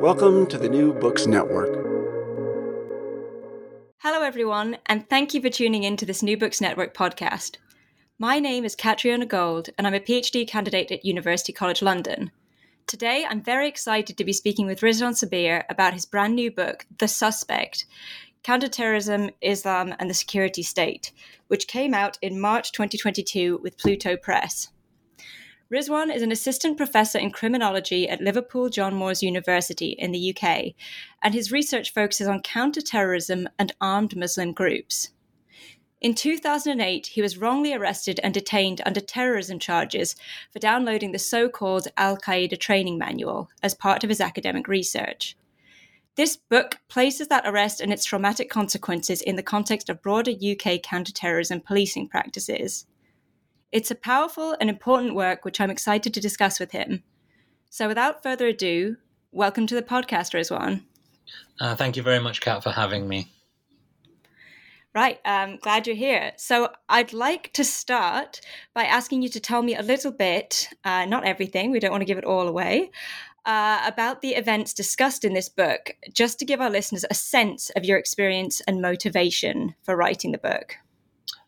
Welcome to the New Books Network. Hello, everyone, and thank you for tuning in to this New Books Network podcast. My name is Catriona Gold, and I'm a PhD candidate at University College London. Today, I'm very excited to be speaking with Rizwaan Sabir about his brand new book, The Suspect Counterterrorism, Islam, and the Security State, which came out in March 2022 with Pluto Press. Rizwaan is an assistant professor in criminology at Liverpool John Moores University in the UK, and his research focuses on counterterrorism and armed Muslim groups. In 2008, he was wrongly arrested and detained under terrorism charges for downloading the so called Al Qaeda training manual as part of his academic research. This book places that arrest and its traumatic consequences in the context of broader UK counterterrorism policing practices. It's a powerful and important work which I'm excited to discuss with him. So, without further ado, welcome to the podcast, Rizwaan. Uh, thank you very much, Kat, for having me. Right, um, glad you're here. So, I'd like to start by asking you to tell me a little bit, uh, not everything, we don't want to give it all away, uh, about the events discussed in this book, just to give our listeners a sense of your experience and motivation for writing the book.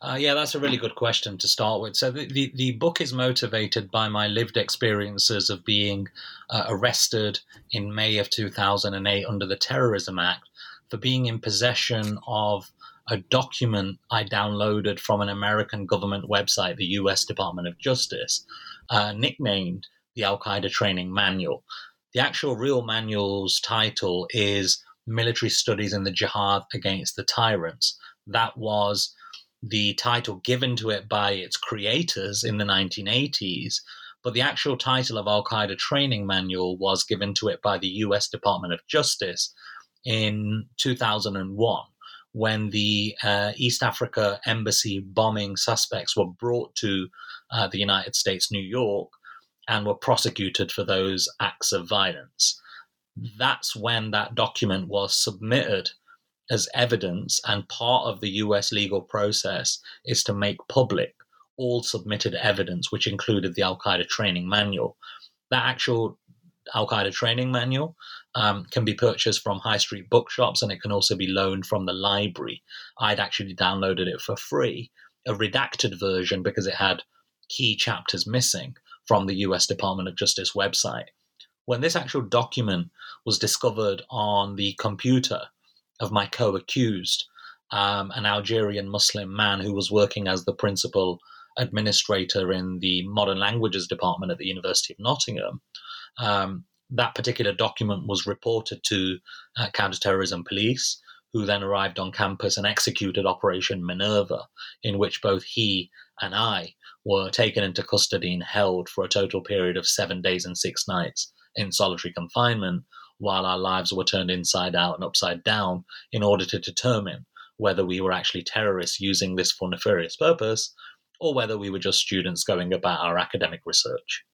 Uh, yeah, that's a really good question to start with. So, the, the, the, book is motivated by my lived experiences of being uh, arrested in May of 2008 under the Terrorism Act for being in possession of a document I downloaded from an American government website, the US Department of Justice, uh, nicknamed the Al Qaeda Training Manual. The actual real manual's title is Military Studies in the Jihad Against the Tyrants. That was the title given to it by its creators in the 1980s, but the actual title of Al Qaeda Training Manual was given to it by the US Department of Justice in 2001 when the uh, East Africa embassy bombing suspects were brought to uh, the United States, New York, and were prosecuted for those acts of violence. That's when that document was submitted as evidence, and part of the US legal process is to make public all submitted evidence, which included the Al Qaeda training manual. That actual Al Qaeda training manual um, can be purchased from high street bookshops and it can also be loaned from the library. I'd actually downloaded it for free, a redacted version because it had key chapters missing from the US Department of Justice website. When this actual document was discovered on the computer of my co accused, um, an Algerian Muslim man who was working as the principal administrator in the modern languages department at the University of Nottingham. Um, that particular document was reported to uh, counterterrorism police, who then arrived on campus and executed Operation Minerva, in which both he and I were taken into custody and held for a total period of seven days and six nights in solitary confinement while our lives were turned inside out and upside down in order to determine whether we were actually terrorists using this for nefarious purpose or whether we were just students going about our academic research.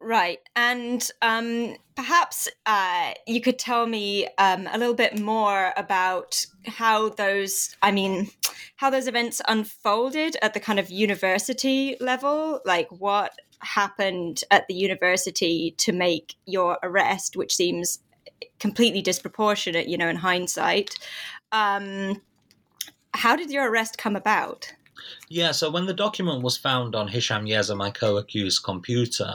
Right. And um, perhaps uh, you could tell me um, a little bit more about how those, I mean, how those events unfolded at the kind of university level, like what happened at the university to make your arrest, which seems completely disproportionate, you know, in hindsight. Um, how did your arrest come about? Yeah, so when the document was found on Hisham Yezza, my co accused computer,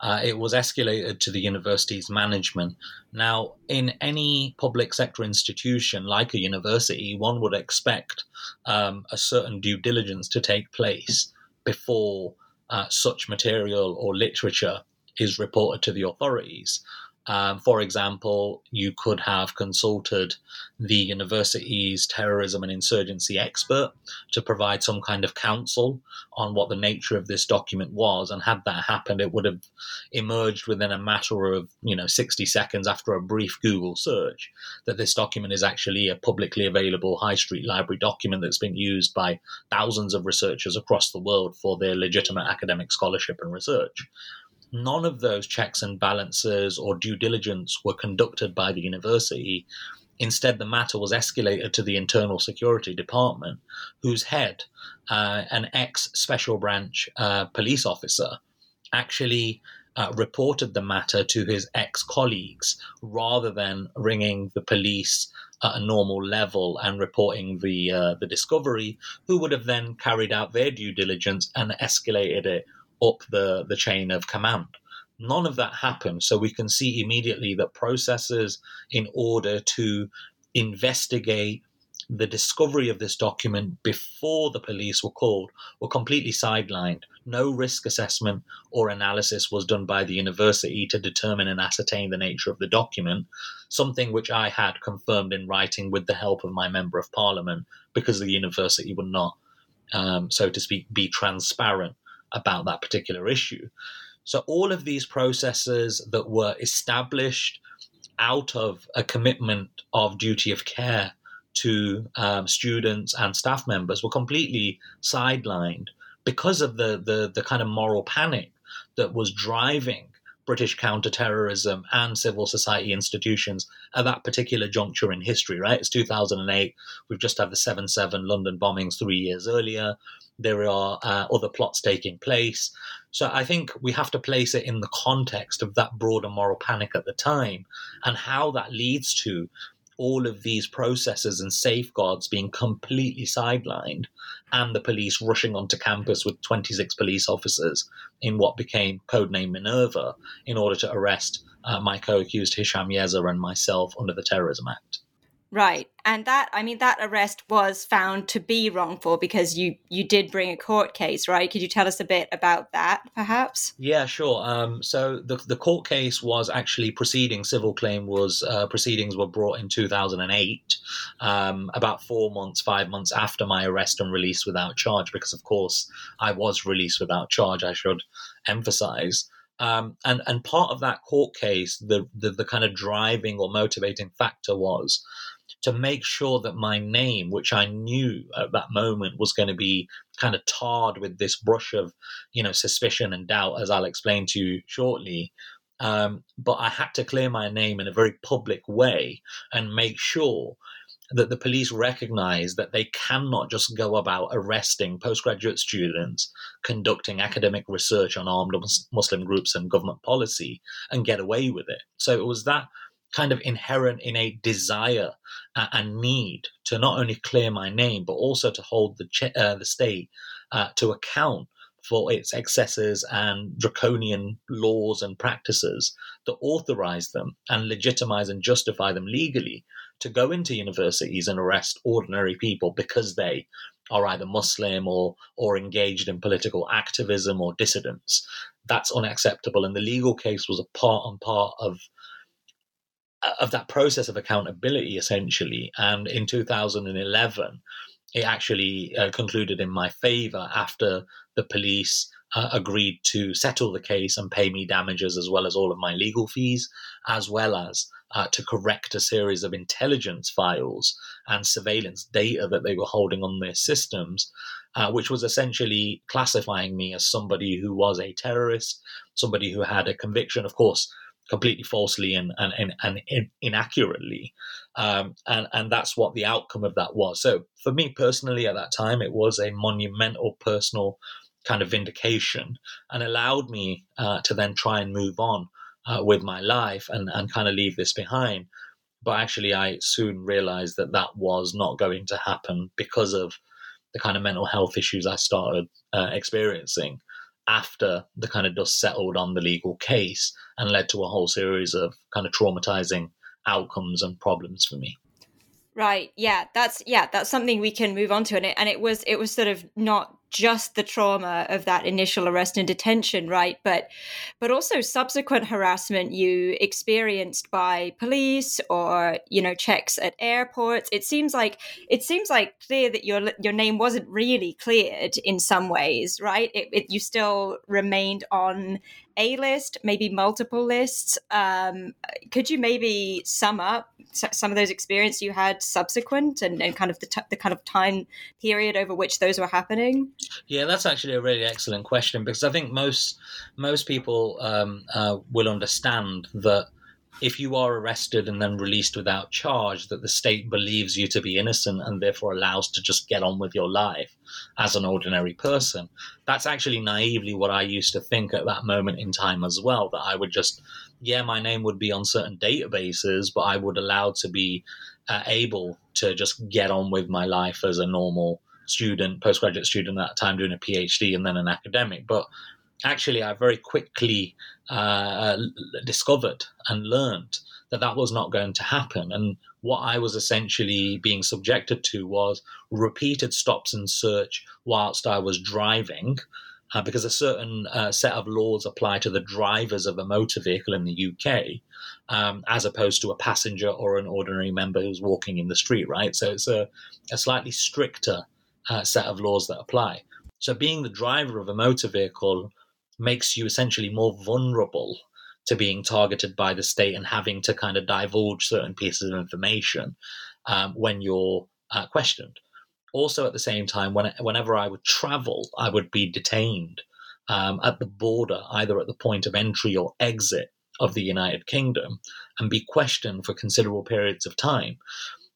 uh, it was escalated to the university's management. Now, in any public sector institution like a university, one would expect um, a certain due diligence to take place before uh, such material or literature is reported to the authorities. Um, for example, you could have consulted the university's terrorism and insurgency expert to provide some kind of counsel on what the nature of this document was. And had that happened, it would have emerged within a matter of, you know, 60 seconds after a brief Google search that this document is actually a publicly available high street library document that's been used by thousands of researchers across the world for their legitimate academic scholarship and research none of those checks and balances or due diligence were conducted by the university. Instead, the matter was escalated to the Internal Security Department, whose head, uh, an ex special branch uh, police officer, actually uh, reported the matter to his ex colleagues rather than ringing the police at a normal level and reporting the uh, the discovery, who would have then carried out their due diligence and escalated it up the, the chain of command. None of that happened. So we can see immediately that processes in order to investigate the discovery of this document before the police were called were completely sidelined. No risk assessment or analysis was done by the university to determine and ascertain the nature of the document, something which I had confirmed in writing with the help of my member of parliament because the university would not, um, so to speak, be transparent about that particular issue. So, all of these processes that were established out of a commitment of duty of care to um, students and staff members were completely sidelined because of the, the, the kind of moral panic that was driving British counterterrorism and civil society institutions at that particular juncture in history, right? It's 2008. We've just had the 7 7 London bombings three years earlier. There are uh, other plots taking place. So I think we have to place it in the context of that broader moral panic at the time and how that leads to all of these processes and safeguards being completely sidelined and the police rushing onto campus with 26 police officers in what became codename Minerva in order to arrest uh, my co-accused Hisham Yezza and myself under the Terrorism Act. Right. And that I mean that arrest was found to be wrongful because you you did bring a court case, right? Could you tell us a bit about that perhaps? Yeah, sure. Um, so the the court case was actually proceeding civil claim was uh, proceedings were brought in 2008 um, about 4 months 5 months after my arrest and release without charge because of course I was released without charge I should emphasize. Um, and and part of that court case, the, the the kind of driving or motivating factor was to make sure that my name, which I knew at that moment was going to be kind of tarred with this brush of, you know, suspicion and doubt, as I'll explain to you shortly. Um, but I had to clear my name in a very public way and make sure that the police recognize that they cannot just go about arresting postgraduate students conducting academic research on armed Muslim groups and government policy and get away with it. So it was that kind of inherent innate desire and need to not only clear my name but also to hold the uh, the state uh, to account for its excesses and draconian laws and practices that authorize them and legitimize and justify them legally to go into universities and arrest ordinary people because they are either Muslim or or engaged in political activism or dissidents. That's unacceptable, and the legal case was a part and part of of that process of accountability, essentially. And in 2011, it actually uh, concluded in my favor after the police uh, agreed to settle the case and pay me damages as well as all of my legal fees, as well as uh, to correct a series of intelligence files and surveillance data that they were holding on their systems, uh, which was essentially classifying me as somebody who was a terrorist, somebody who had a conviction. Of course, completely falsely and and, and, and inaccurately. Um, and, and that's what the outcome of that was. So for me personally at that time, it was a monumental personal kind of vindication and allowed me uh, to then try and move on uh, with my life and, and kind of leave this behind. But actually, I soon realized that that was not going to happen because of the kind of mental health issues I started uh, experiencing after the kind of dust settled on the legal case and led to a whole series of kind of traumatizing outcomes and problems for me. Right. Yeah. That's yeah. That's something we can move on to, and it and it was it was sort of not just the trauma of that initial arrest and detention right? But but also subsequent harassment you experienced by police or you know checks at airports. It seems like it seems like clear that your your name wasn't really cleared in some ways right? It, it you still remained on a list, maybe multiple lists. Um, could you maybe sum up some of those experiences you had subsequent and, and kind of the, t- the kind of time period over which those were happening? Yeah, that's actually a really excellent question because I think most most people um, uh, will understand that if you are arrested and then released without charge, that the state believes you to be innocent and therefore allows to just get on with your life as an ordinary person. That's actually naively what I used to think at that moment in time as well. That I would just, yeah, my name would be on certain databases, but I would allow to be uh, able to just get on with my life as a normal student, postgraduate student at that time doing a PhD and then an academic. But actually, I very quickly uh, discovered and learned that that was not going to happen. And what I was essentially being subjected to was repeated stops and search whilst I was driving. Uh, because a certain uh, set of laws apply to the drivers of a motor vehicle in the UK, um, as opposed to a passenger or an ordinary member who's walking in the street, right? So it's a, a slightly stricter uh, set of laws that apply. So being the driver of a motor vehicle makes you essentially more vulnerable to being targeted by the state and having to kind of divulge certain pieces of information um, when you're uh, questioned. Also, at the same time, when, whenever I would travel, I would be detained um, at the border, either at the point of entry or exit of the United Kingdom, and be questioned for considerable periods of time.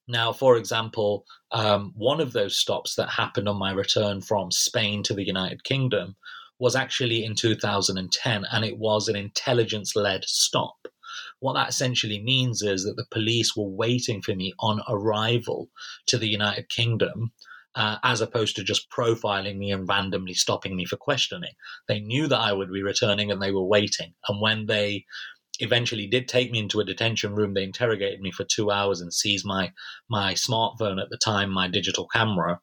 Now, for example, um, one of those stops that happened on my return from Spain to the United Kingdom was actually in 2010, and it was an intelligence led stop. What that essentially means is that the police were waiting for me on arrival to the United Kingdom. Uh, as opposed to just profiling me and randomly stopping me for questioning. They knew that I would be returning and they were waiting. And when they eventually did take me into a detention room, they interrogated me for two hours and seized my my smartphone at the time, my digital camera,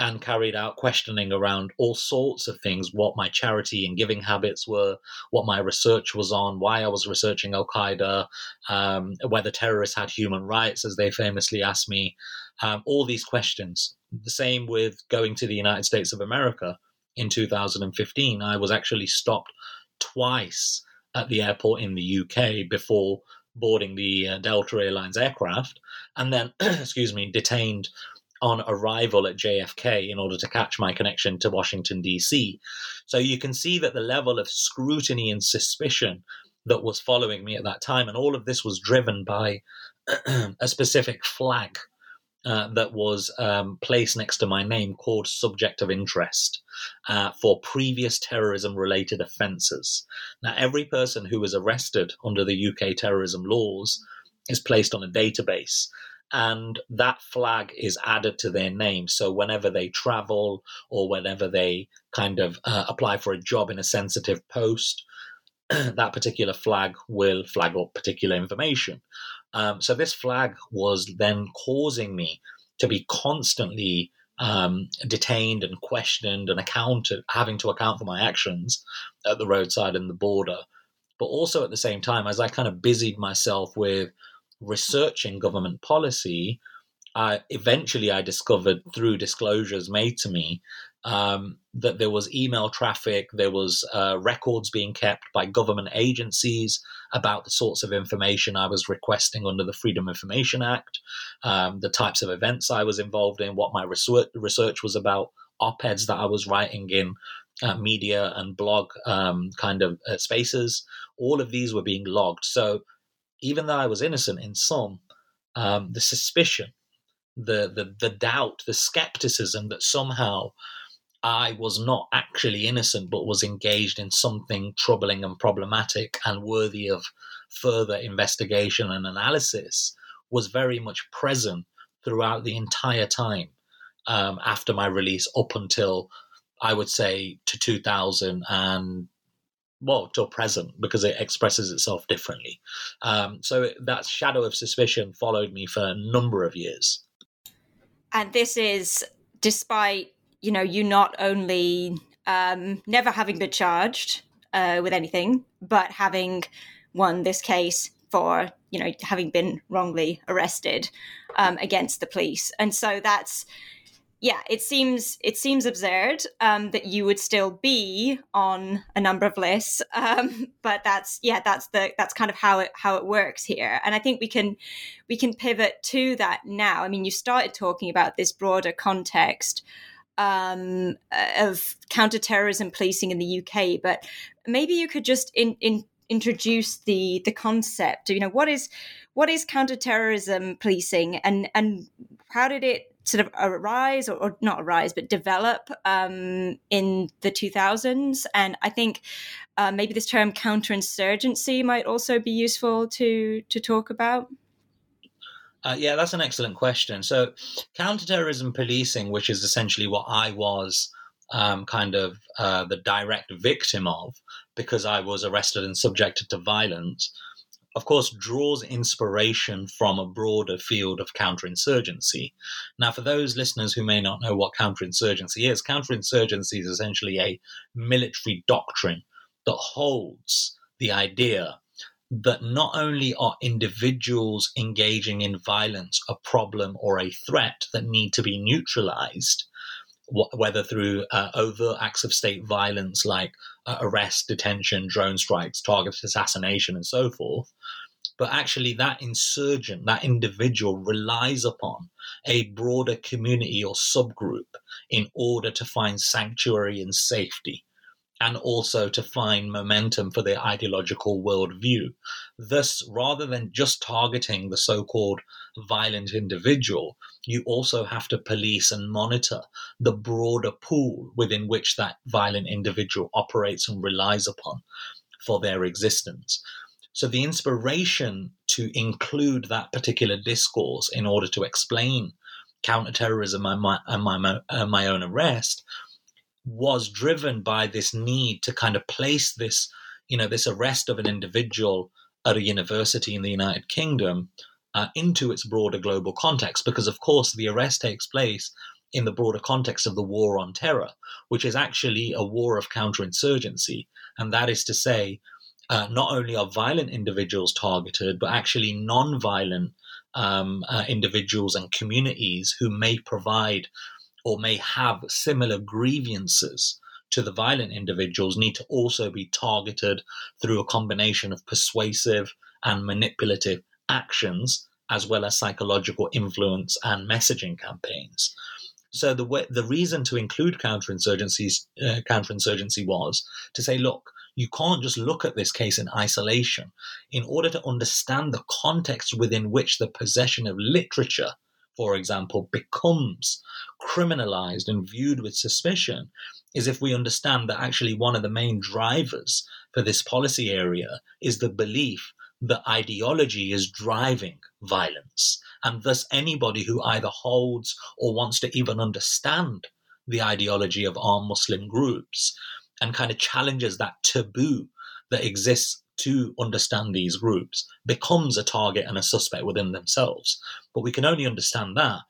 and carried out questioning around all sorts of things what my charity and giving habits were, what my research was on, why I was researching Al Qaeda, um, whether terrorists had human rights, as they famously asked me, um, all these questions. The same with going to the United States of America in 2015. I was actually stopped twice at the airport in the UK before boarding the uh, Delta Airlines aircraft, and then, excuse me, detained on arrival at JFK in order to catch my connection to Washington, D.C. So you can see that the level of scrutiny and suspicion that was following me at that time, and all of this was driven by a specific flag uh, that was um, placed next to my name called subject of interest uh, for previous terrorism related offences. Now, every person who was arrested under the UK terrorism laws is placed on a database and that flag is added to their name. So whenever they travel or whenever they kind of uh, apply for a job in a sensitive post, that particular flag will flag up particular information. Um, so this flag was then causing me to be constantly um, detained and questioned and accounted, having to account for my actions at the roadside and the border. But also at the same time, as I kind of busied myself with researching government policy, I eventually I discovered through disclosures made to me um, that there was email traffic, there was uh, records being kept by government agencies about the sorts of information I was requesting under the Freedom of Information Act, um, the types of events I was involved in, what my research, research was about, op-eds that I was writing in uh, media and blog um, kind of uh, spaces. All of these were being logged. So even though I was innocent in some, um, the suspicion, the, the the doubt, the skepticism that somehow I was not actually innocent, but was engaged in something troubling and problematic and worthy of further investigation and analysis, was very much present throughout the entire time um, after my release, up until I would say to 2000 and well till present because it expresses itself differently. Um, so that shadow of suspicion followed me for a number of years. And this is despite you know, you not only um, never having been charged uh, with anything, but having won this case for you know having been wrongly arrested um, against the police, and so that's yeah, it seems it seems absurd um, that you would still be on a number of lists, um, but that's yeah, that's the that's kind of how it how it works here, and I think we can we can pivot to that now. I mean, you started talking about this broader context um, of counterterrorism policing in the UK, but maybe you could just in, in introduce the the concept. You know, what is what is counterterrorism policing, and and how did it sort of arise or, or not arise but develop um, in the 2000s and i think uh, maybe this term counterinsurgency might also be useful to to talk about. Uh, yeah that's an excellent question. So counterterrorism policing which is essentially what i was um, kind of uh, the direct victim of because i was arrested and subjected to violence of course, draws inspiration from a broader field of counterinsurgency. Now, for those listeners who may not know what counterinsurgency is, counterinsurgency is essentially a military doctrine that holds the idea that not only are individuals engaging in violence a problem or a threat that need to be neutralized, whether through uh, overt acts of state violence like uh, arrest, detention, drone strikes, targeted assassination, and so forth. But actually, that insurgent, that individual relies upon a broader community or subgroup in order to find sanctuary and safety and also to find momentum for their ideological worldview. Thus, rather than just targeting the so called violent individual, you also have to police and monitor the broader pool within which that violent individual operates and relies upon for their existence. So, the inspiration to include that particular discourse in order to explain counterterrorism and my, and my, and my own arrest was driven by this need to kind of place this, you know, this arrest of an individual at a university in the United Kingdom uh, into its broader global context. Because, of course, the arrest takes place in the broader context of the war on terror, which is actually a war of counterinsurgency. And that is to say, uh, not only are violent individuals targeted, but actually non violent um, uh, individuals and communities who may provide or may have similar grievances to the violent individuals need to also be targeted through a combination of persuasive and manipulative actions as well as psychological influence and messaging campaigns. So the way, the reason to include counterinsurgency uh, counterinsurgency was to say, look, you can't just look at this case in isolation. In order to understand the context within which the possession of literature for example, becomes criminalized and viewed with suspicion is if we understand that actually one of the main drivers for this policy area is the belief that ideology is driving violence. And thus, anybody who either holds or wants to even understand the ideology of armed Muslim groups and kind of challenges that taboo that exists to understand these groups becomes a target and a suspect within themselves. But we can only understand that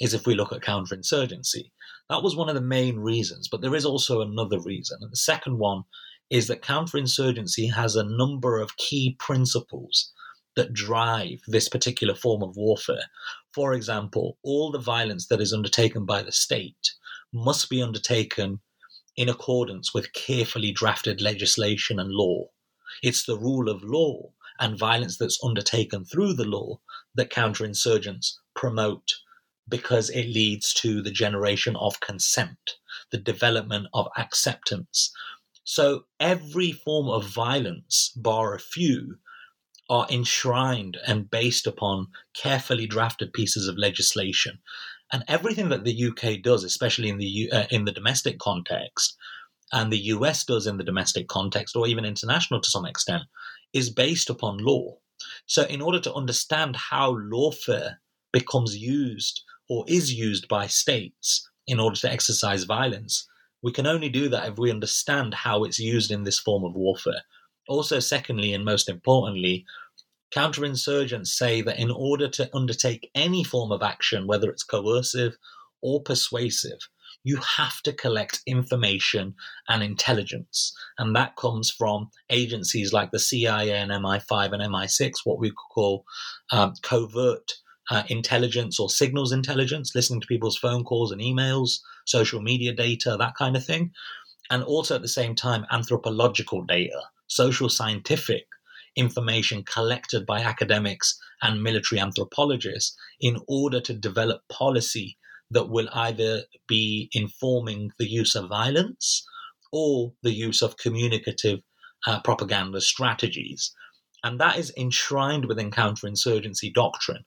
is if we look at counterinsurgency. That was one of the main reasons, but there is also another reason. And the second one is that counterinsurgency has a number of key principles that drive this particular form of warfare. For example, all the violence that is undertaken by the state must be undertaken in accordance with carefully drafted legislation and law. It's the rule of law and violence that's undertaken through the law that counterinsurgents promote because it leads to the generation of consent, the development of acceptance. So every form of violence, bar a few, are enshrined and based upon carefully drafted pieces of legislation. And everything that the UK does, especially in the uh, in the domestic context, and the US does in the domestic context, or even international to some extent, is based upon law. So, in order to understand how lawfare becomes used or is used by states in order to exercise violence, we can only do that if we understand how it's used in this form of warfare. Also, secondly, and most importantly, counterinsurgents say that in order to undertake any form of action, whether it's coercive or persuasive, you have to collect information and intelligence. And that comes from agencies like the CIA and MI5 and MI6, what we call um, covert uh, intelligence or signals intelligence, listening to people's phone calls and emails, social media data, that kind of thing. And also at the same time, anthropological data, social scientific information collected by academics and military anthropologists in order to develop policy that will either be informing the use of violence or the use of communicative uh, propaganda strategies. And that is enshrined within counterinsurgency doctrine.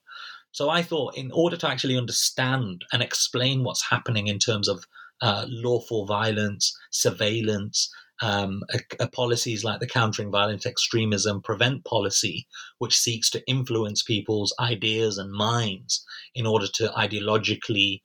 So I thought, in order to actually understand and explain what's happening in terms of uh, lawful violence, surveillance, um, a, a policies like the Countering Violent Extremism Prevent policy, which seeks to influence people's ideas and minds in order to ideologically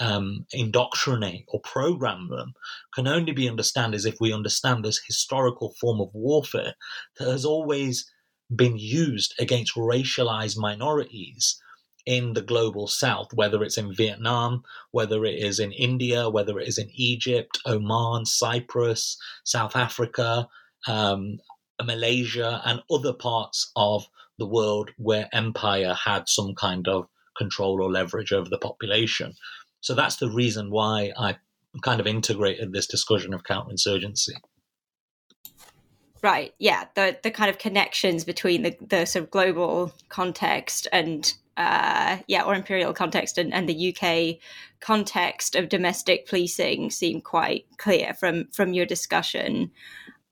um, indoctrinate or program them can only be understood as if we understand this historical form of warfare that has always been used against racialized minorities in the global south, whether it's in Vietnam, whether it is in India, whether it is in Egypt, Oman, Cyprus, South Africa, um, Malaysia, and other parts of the world where empire had some kind of control or leverage over the population. So that's the reason why I kind of integrated this discussion of counterinsurgency. Right. Yeah. The the kind of connections between the, the sort of global context and uh, yeah, or imperial context and, and the UK context of domestic policing seem quite clear from from your discussion.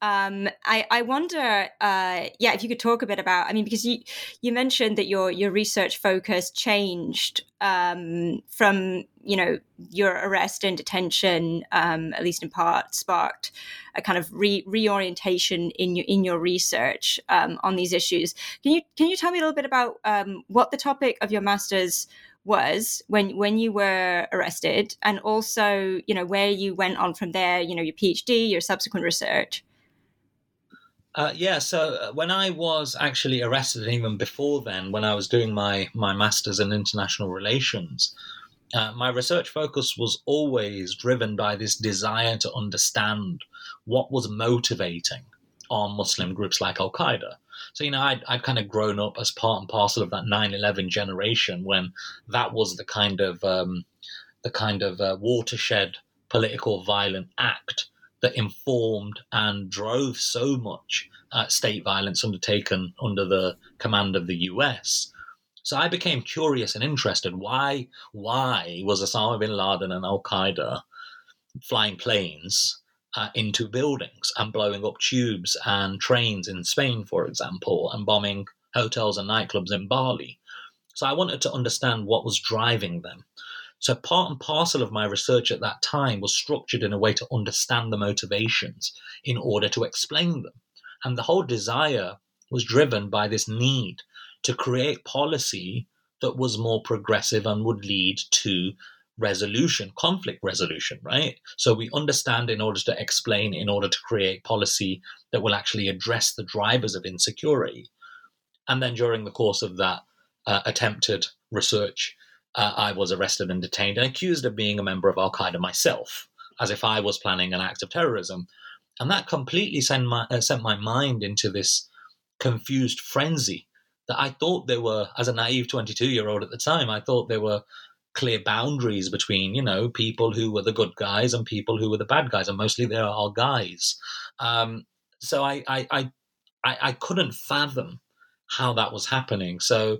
Um, I, I wonder, uh, yeah, if you could talk a bit about. I mean, because you you mentioned that your your research focus changed um, from you know your arrest and detention, um, at least in part, sparked a kind of re- reorientation in your in your research um, on these issues. Can you can you tell me a little bit about um, what the topic of your master's was when when you were arrested, and also you know where you went on from there? You know your PhD, your subsequent research. Uh, yeah, so uh, when I was actually arrested, and even before then, when I was doing my my master's in international relations, uh, my research focus was always driven by this desire to understand what was motivating on Muslim groups like Al Qaeda. So, you know, I'd, I'd kind of grown up as part and parcel of that 9 11 generation when that was the kind of, um, the kind of uh, watershed political violent act that informed and drove so much uh, state violence undertaken under the command of the US. So I became curious and interested. Why, why was Osama bin Laden and Al Qaeda flying planes uh, into buildings and blowing up tubes and trains in Spain, for example, and bombing hotels and nightclubs in Bali? So I wanted to understand what was driving them. So, part and parcel of my research at that time was structured in a way to understand the motivations in order to explain them. And the whole desire was driven by this need to create policy that was more progressive and would lead to resolution, conflict resolution, right? So we understand in order to explain, in order to create policy that will actually address the drivers of insecurity. And then during the course of that uh, attempted research, uh, I was arrested and detained and accused of being a member of Al Qaeda myself, as if I was planning an act of terrorism. And that completely sent my, uh, sent my mind into this confused frenzy that I thought there were, as a naive 22 year old at the time, I thought there were clear boundaries between, you know, people who were the good guys and people who were the bad guys. And mostly there are guys. Um, so I, I, I, I couldn't fathom how that was happening. So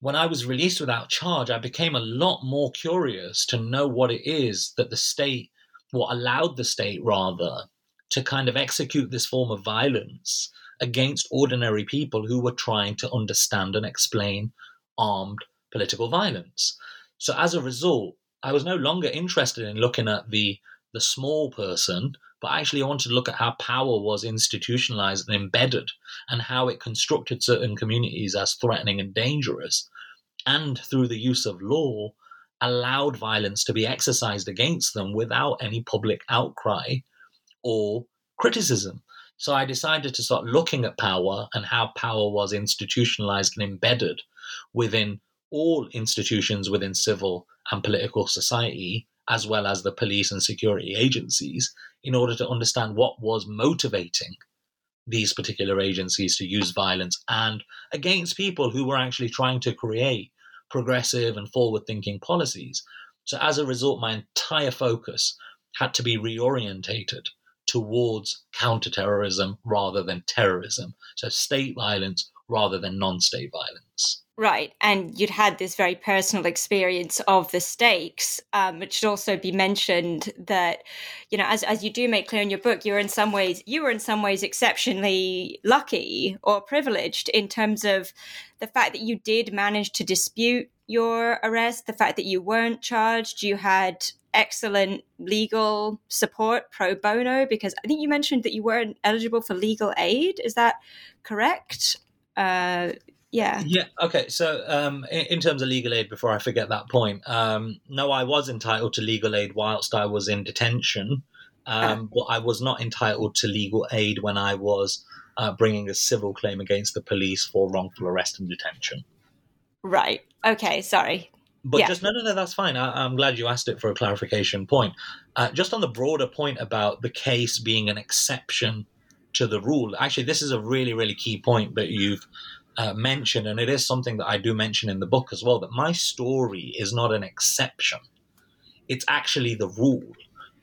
when I was released without charge, I became a lot more curious to know what it is that the state, what allowed the state rather, to kind of execute this form of violence against ordinary people who were trying to understand and explain armed political violence. So as a result, I was no longer interested in looking at the the small person, but actually I wanted to look at how power was institutionalized and embedded and how it constructed certain communities as threatening and dangerous and through the use of law, allowed violence to be exercised against them without any public outcry or criticism. So I decided to start looking at power and how power was institutionalized and embedded within all institutions within civil and political society as well as the police and security agencies, in order to understand what was motivating these particular agencies to use violence and against people who were actually trying to create progressive and forward thinking policies. So, as a result, my entire focus had to be reorientated towards counterterrorism rather than terrorism. So, state violence rather than non state violence. Right. And you'd had this very personal experience of the stakes. Um, it should also be mentioned that, you know, as, as you do make clear in your book, you were in some ways you were in some ways exceptionally lucky or privileged in terms of the fact that you did manage to dispute your arrest, the fact that you weren't charged, you had excellent legal support pro bono, because I think you mentioned that you weren't eligible for legal aid. Is that correct? Uh, yeah. Yeah. Okay. So, um, in, in, terms of legal aid, before I forget that point, um, no, I was entitled to legal aid whilst I was in detention, um, but I was not entitled to legal aid when I was uh, bringing a civil claim against the police for wrongful arrest and detention. Right. Okay. Sorry. But yeah. just no, no, no. That's fine. I, am glad you asked it for a clarification point. Uh, just on the broader point about the case being an exception to the rule. Actually, this is a really, really key point that you've uh, mention, and it is something that I do mention in the book as well, that my story is not an exception. It's actually the rule.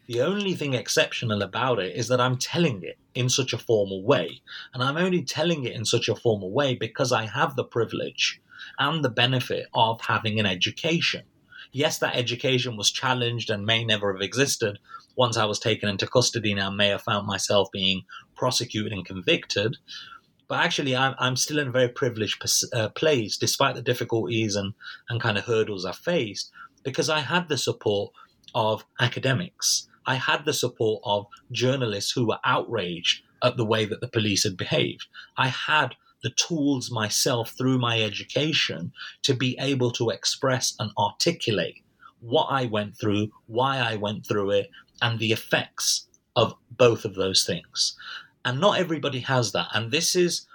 The only thing exceptional about it is that I'm telling it in such a formal way. And I'm only telling it in such a formal way because I have the privilege and the benefit of having an education. Yes, that education was challenged and may never have existed once I was taken into custody and I may have found myself being prosecuted and convicted. But actually, I'm, I'm still in a very privileged uh, place, despite the difficulties and, and kind of hurdles I faced, because I had the support of academics. I had the support of journalists who were outraged at the way that the police had behaved. I had the tools myself through my education to be able to express and articulate what I went through, why I went through it, and the effects of both of those things. And not everybody has that. And this is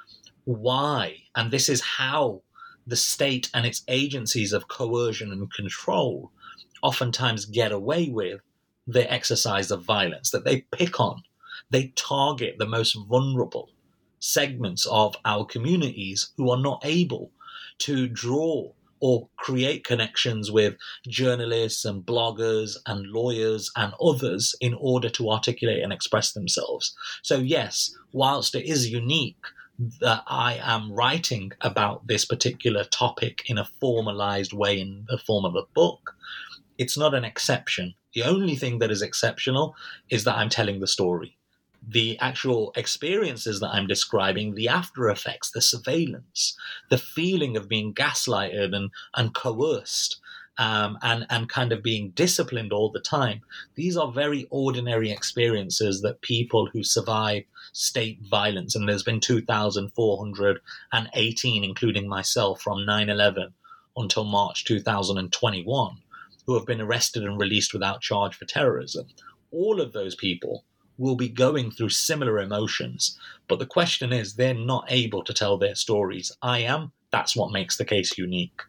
why, and this is how the state and its agencies of coercion and control oftentimes get away with the exercise of violence, that they pick on, they target the most vulnerable segments of our communities who are not able to draw or create connections with journalists and bloggers and lawyers and others in order to articulate and express themselves. So, yes, whilst it is unique that I am writing about this particular topic in a formalized way in the form of a book, it's not an exception. The only thing that is exceptional is that I'm telling the story the actual experiences that I'm describing, the after effects, the surveillance, the feeling of being gaslighted and, and coerced, um, and, and kind of being disciplined all the time. These are very ordinary experiences that people who survive state violence, and there's been 2,418, including myself, from 9 11 until March 2021, who have been arrested and released without charge for terrorism. All of those people will be going through similar emotions. But the question is, they're not able to tell their stories. I am. That's what makes the case unique.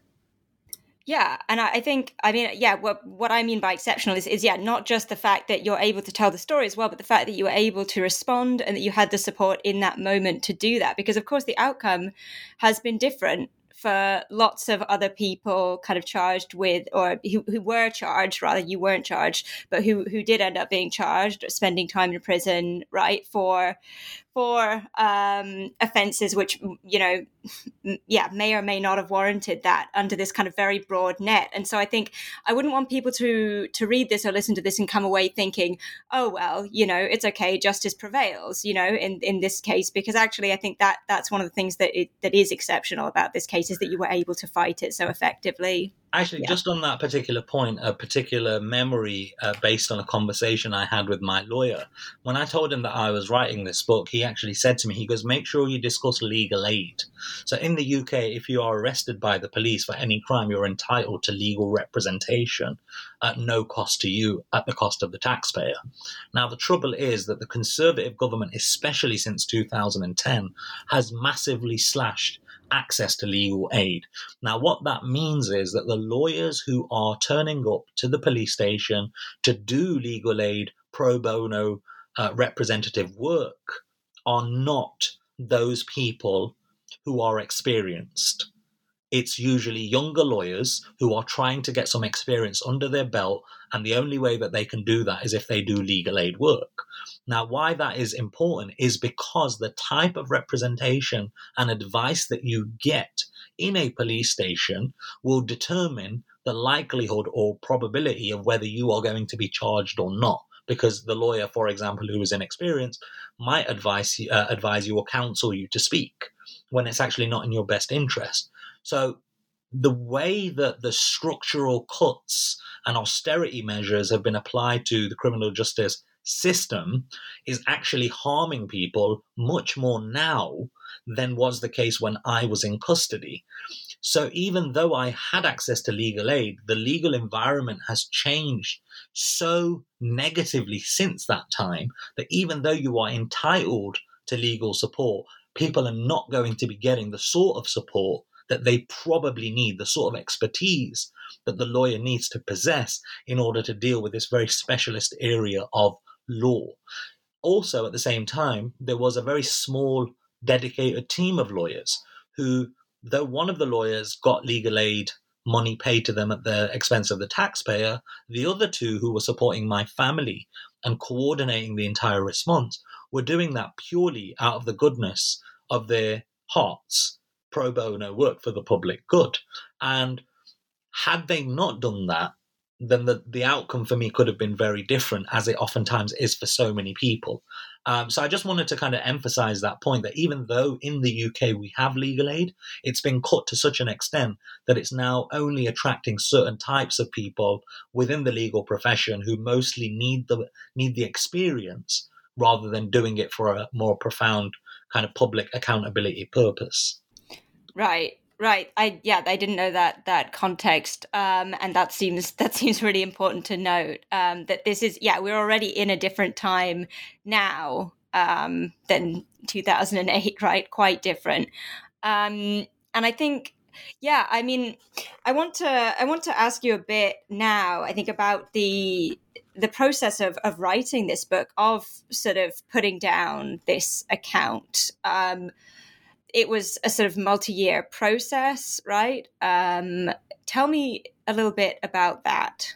Yeah, and I, think I mean yeah, what what I mean by exceptional is is yeah, not just the fact that you're able to tell the story as well, but the fact that you were able to respond and that you had the support in that moment to do that. Because of course the outcome has been different for lots of other people kind of charged with or who, who were charged rather you weren't charged but who who did end up being charged spending time in prison right for for um, offences which you know yeah may or may not have warranted that under this kind of very broad net. And so i think i wouldn't want people to to read this or listen to this and come away thinking oh well you know it's okay justice prevails you know in in this case because actually i think that that's one of the things that it, that is exceptional about this case is that you were able to fight it so effectively Actually, yeah. just on that particular point, a particular memory uh, based on a conversation I had with my lawyer. When I told him that I was writing this book, he actually said to me, he goes, make sure you discuss legal aid. So in the UK, if you are arrested by the police for any crime, you're entitled to legal representation at no cost to you, at the cost of the taxpayer. Now, the trouble is that the Conservative government, especially since 2010, has massively slashed access to legal aid. Now, what that means is that the lawyers who are turning up to the police station to do legal aid pro bono uh, representative work are not those people who are experienced. It's usually younger lawyers who are trying to get some experience under their belt, and the only way that they can do that is if they do legal aid work. Now, why that is important is because the type of representation and advice that you get in a police station will determine the likelihood or probability of whether you are going to be charged or not because the lawyer, for example, who is inexperienced, might advise uh, advise you or counsel you to speak when it's actually not in your best interest. So the way that the structural cuts and austerity measures have been applied to the criminal justice system is actually harming people much more now than was the case when I was in custody. So even though I had access to legal aid, the legal environment has changed so negatively since that time that even though you are entitled to legal support, people are not going to be getting the sort of support that they probably need, the sort of expertise that the lawyer needs to possess in order to deal with this very specialist area of law. Also, at the same time, there was a very small, dedicated team of lawyers who though one of the lawyers got legal aid money paid to them at the expense of the taxpayer, the other two who were supporting my family and coordinating the entire response were doing that purely out of the goodness of their hearts, pro bono work for the public good. And had they not done that, then the, the outcome for me could have been very different, as it oftentimes is for so many people. Um, so I just wanted to kind of emphasize that point that even though in the UK we have legal aid, it's been cut to such an extent that it's now only attracting certain types of people within the legal profession who mostly need the need the experience rather than doing it for a more profound kind of public accountability purpose. Right. Right. I yeah, I didn't know that that context, um, and that seems that seems really important to note. Um, that this is yeah, we're already in a different time now um, than 2008, right? Quite different. Um, and I think yeah, I mean, I want to I want to ask you a bit now. I think about the the process of of writing this book, of sort of putting down this account. Um, it was a sort of multi-year process, right? Um, tell me a little bit about that.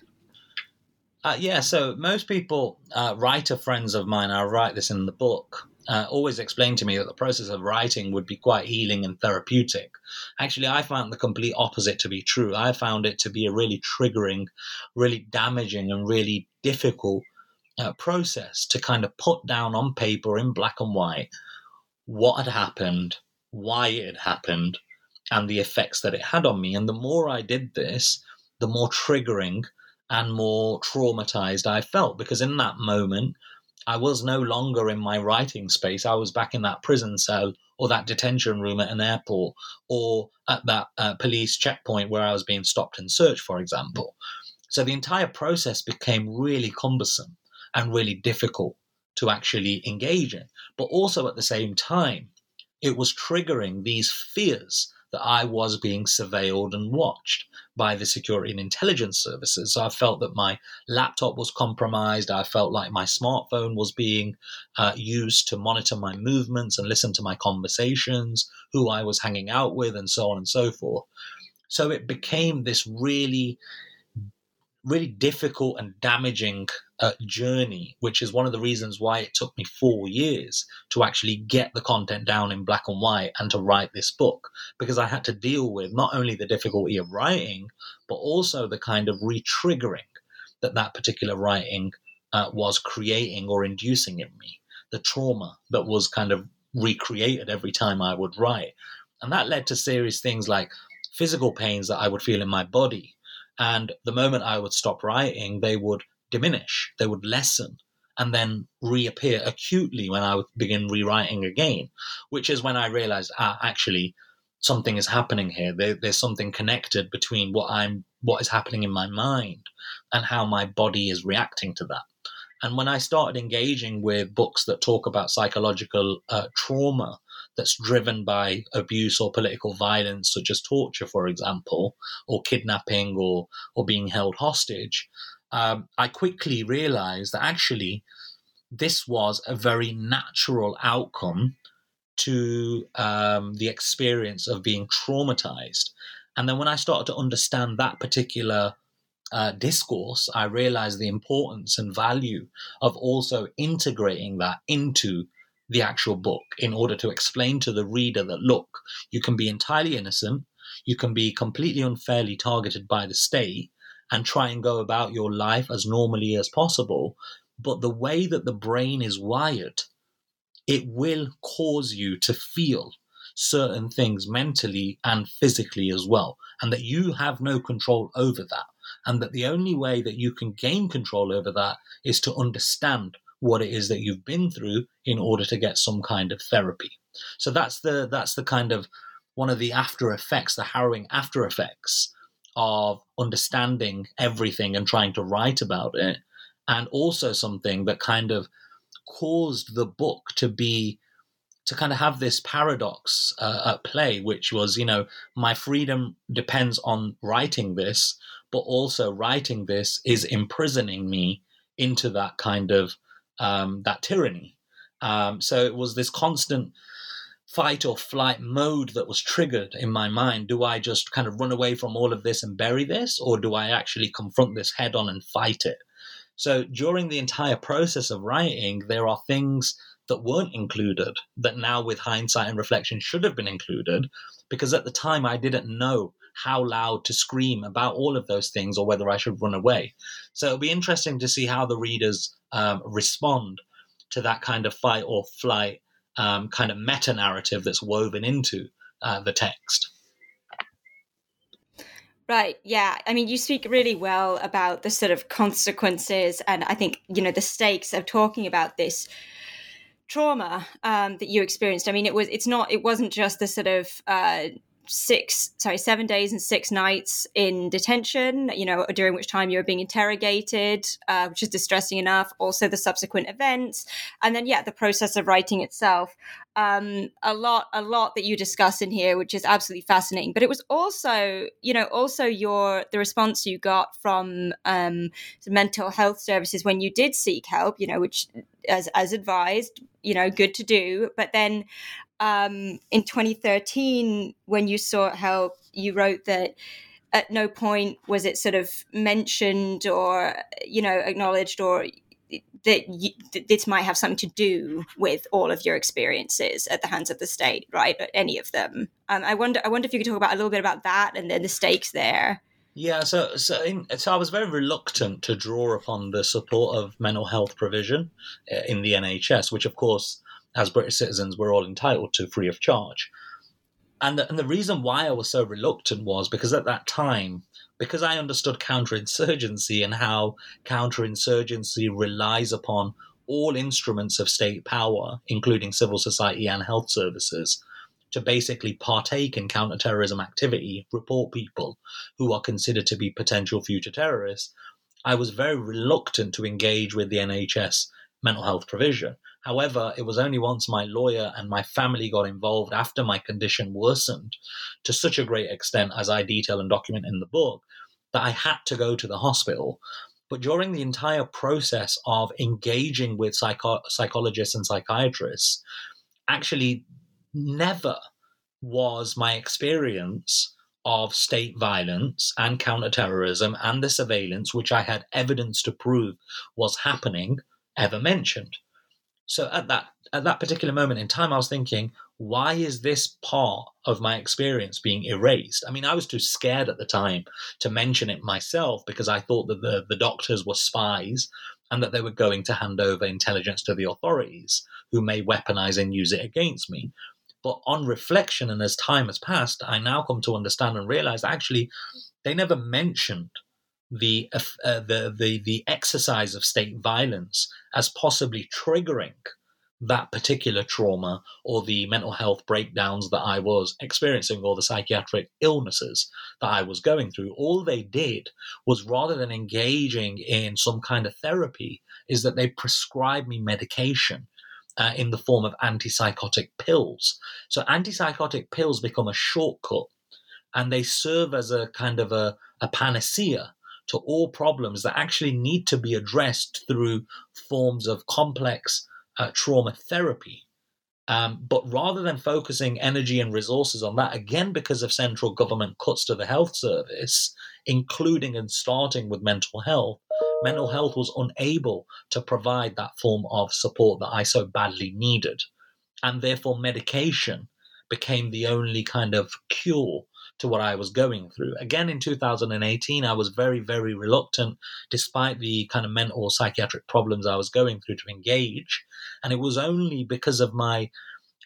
Uh, yeah, so most people, uh, writer friends of mine, I write this in the book, uh, always explain to me that the process of writing would be quite healing and therapeutic. Actually, I found the complete opposite to be true. I found it to be a really triggering, really damaging, and really difficult uh, process to kind of put down on paper in black and white what had happened, why it happened and the effects that it had on me. And the more I did this, the more triggering and more traumatized I felt because in that moment, I was no longer in my writing space. I was back in that prison cell or that detention room at an airport or at that uh, police checkpoint where I was being stopped and searched, for example. So the entire process became really cumbersome and really difficult to actually engage in. But also at the same time, it was triggering these fears that I was being surveilled and watched by the security and intelligence services. So I felt that my laptop was compromised. I felt like my smartphone was being uh, used to monitor my movements and listen to my conversations, who I was hanging out with, and so on and so forth. So it became this really really difficult and damaging uh, journey, which is one of the reasons why it took me four years to actually get the content down in black and white and to write this book, because I had to deal with not only the difficulty of writing, but also the kind of retriggering that that particular writing uh, was creating or inducing in me, the trauma that was kind of recreated every time I would write. And that led to serious things like physical pains that I would feel in my body and the moment I would stop writing, they would diminish, they would lessen, and then reappear acutely when I would begin rewriting again, which is when I realized, ah, actually, something is happening here. There, there's something connected between what I'm, what is happening in my mind, and how my body is reacting to that. And when I started engaging with books that talk about psychological uh, trauma, that's driven by abuse or political violence, such as torture, for example, or kidnapping or, or being held hostage, um, I quickly realized that actually this was a very natural outcome to um, the experience of being traumatized. And then when I started to understand that particular uh, discourse, I realized the importance and value of also integrating that into the actual book in order to explain to the reader that look, you can be entirely innocent, you can be completely unfairly targeted by the state and try and go about your life as normally as possible. But the way that the brain is wired, it will cause you to feel certain things mentally and physically as well, and that you have no control over that. And that the only way that you can gain control over that is to understand what it is that you've been through in order to get some kind of therapy. So that's the that's the kind of one of the after effects, the harrowing after effects of understanding everything and trying to write about it, and also something that kind of caused the book to be to kind of have this paradox uh, at play, which was, you know, my freedom depends on writing this, but also writing this is imprisoning me into that kind of um, that tyranny. Um, so it was this constant fight or flight mode that was triggered in my mind. Do I just kind of run away from all of this and bury this, or do I actually confront this head on and fight it? So during the entire process of writing, there are things that weren't included that now, with hindsight and reflection, should have been included because at the time I didn't know how loud to scream about all of those things or whether I should run away. So it'll be interesting to see how the readers um, respond to that kind of fight or flight um, kind of meta narrative that's woven into uh, the text. Right. Yeah. I mean, you speak really well about the sort of consequences and I think, you know, the stakes of talking about this trauma um, that you experienced. I mean, it was, it's not, it wasn't just the sort of, uh, six sorry seven days and six nights in detention you know during which time you were being interrogated uh, which is distressing enough also the subsequent events and then yeah the process of writing itself. Um, a lot a lot that you discuss in here which is absolutely fascinating but it was also you know also your the response you got from um, mental health services when you did seek help you know which as as advised you know good to do but then um, in 2013, when you sought help, you wrote that at no point was it sort of mentioned or, you know, acknowledged or that you, this might have something to do with all of your experiences at the hands of the state, right? Any of them. Um, I wonder. I wonder if you could talk about a little bit about that and then the stakes there. Yeah, so so, in, so I was very reluctant to draw upon the support of mental health provision uh, in the NHS, which of course as British citizens, we're all entitled to free of charge. And the, and the reason why I was so reluctant was because at that time, because I understood counterinsurgency and how counterinsurgency relies upon all instruments of state power, including civil society and health services, to basically partake in counterterrorism activity, report people who are considered to be potential future terrorists, I was very reluctant to engage with the NHS mental health provision However, it was only once my lawyer and my family got involved after my condition worsened to such a great extent, as I detail and document in the book, that I had to go to the hospital. But during the entire process of engaging with psycho- psychologists and psychiatrists, actually never was my experience of state violence and counterterrorism and the surveillance, which I had evidence to prove was happening, ever mentioned. So at that at that particular moment in time, I was thinking, why is this part of my experience being erased? I mean, I was too scared at the time to mention it myself because I thought that the, the doctors were spies and that they were going to hand over intelligence to the authorities who may weaponize and use it against me. But on reflection and as time has passed, I now come to understand and realize actually they never mentioned the uh, the the the exercise of state violence as possibly triggering that particular trauma or the mental health breakdowns that I was experiencing or the psychiatric illnesses that I was going through. All they did was rather than engaging in some kind of therapy, is that they prescribed me medication uh, in the form of antipsychotic pills. So antipsychotic pills become a shortcut and they serve as a kind of a, a panacea to all problems that actually need to be addressed through forms of complex uh, trauma therapy. Um, but rather than focusing energy and resources on that, again, because of central government cuts to the health service, including and starting with mental health, mental health was unable to provide that form of support that I so badly needed. And therefore, medication became the only kind of cure to what I was going through. Again, in 2018, I was very, very reluctant, despite the kind of mental psychiatric problems I was going through, to engage. And it was only because of my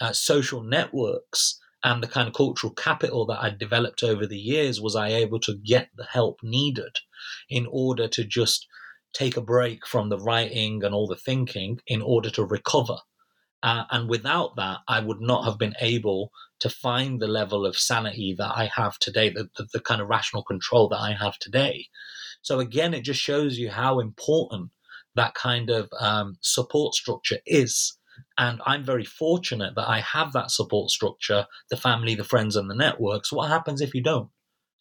uh, social networks and the kind of cultural capital that I'd developed over the years was I able to get the help needed in order to just take a break from the writing and all the thinking in order to recover. Uh, and without that, I would not have been able to find the level of sanity that I have today, the, the, the kind of rational control that I have today. So, again, it just shows you how important that kind of um, support structure is. And I'm very fortunate that I have that support structure the family, the friends, and the networks. What happens if you don't?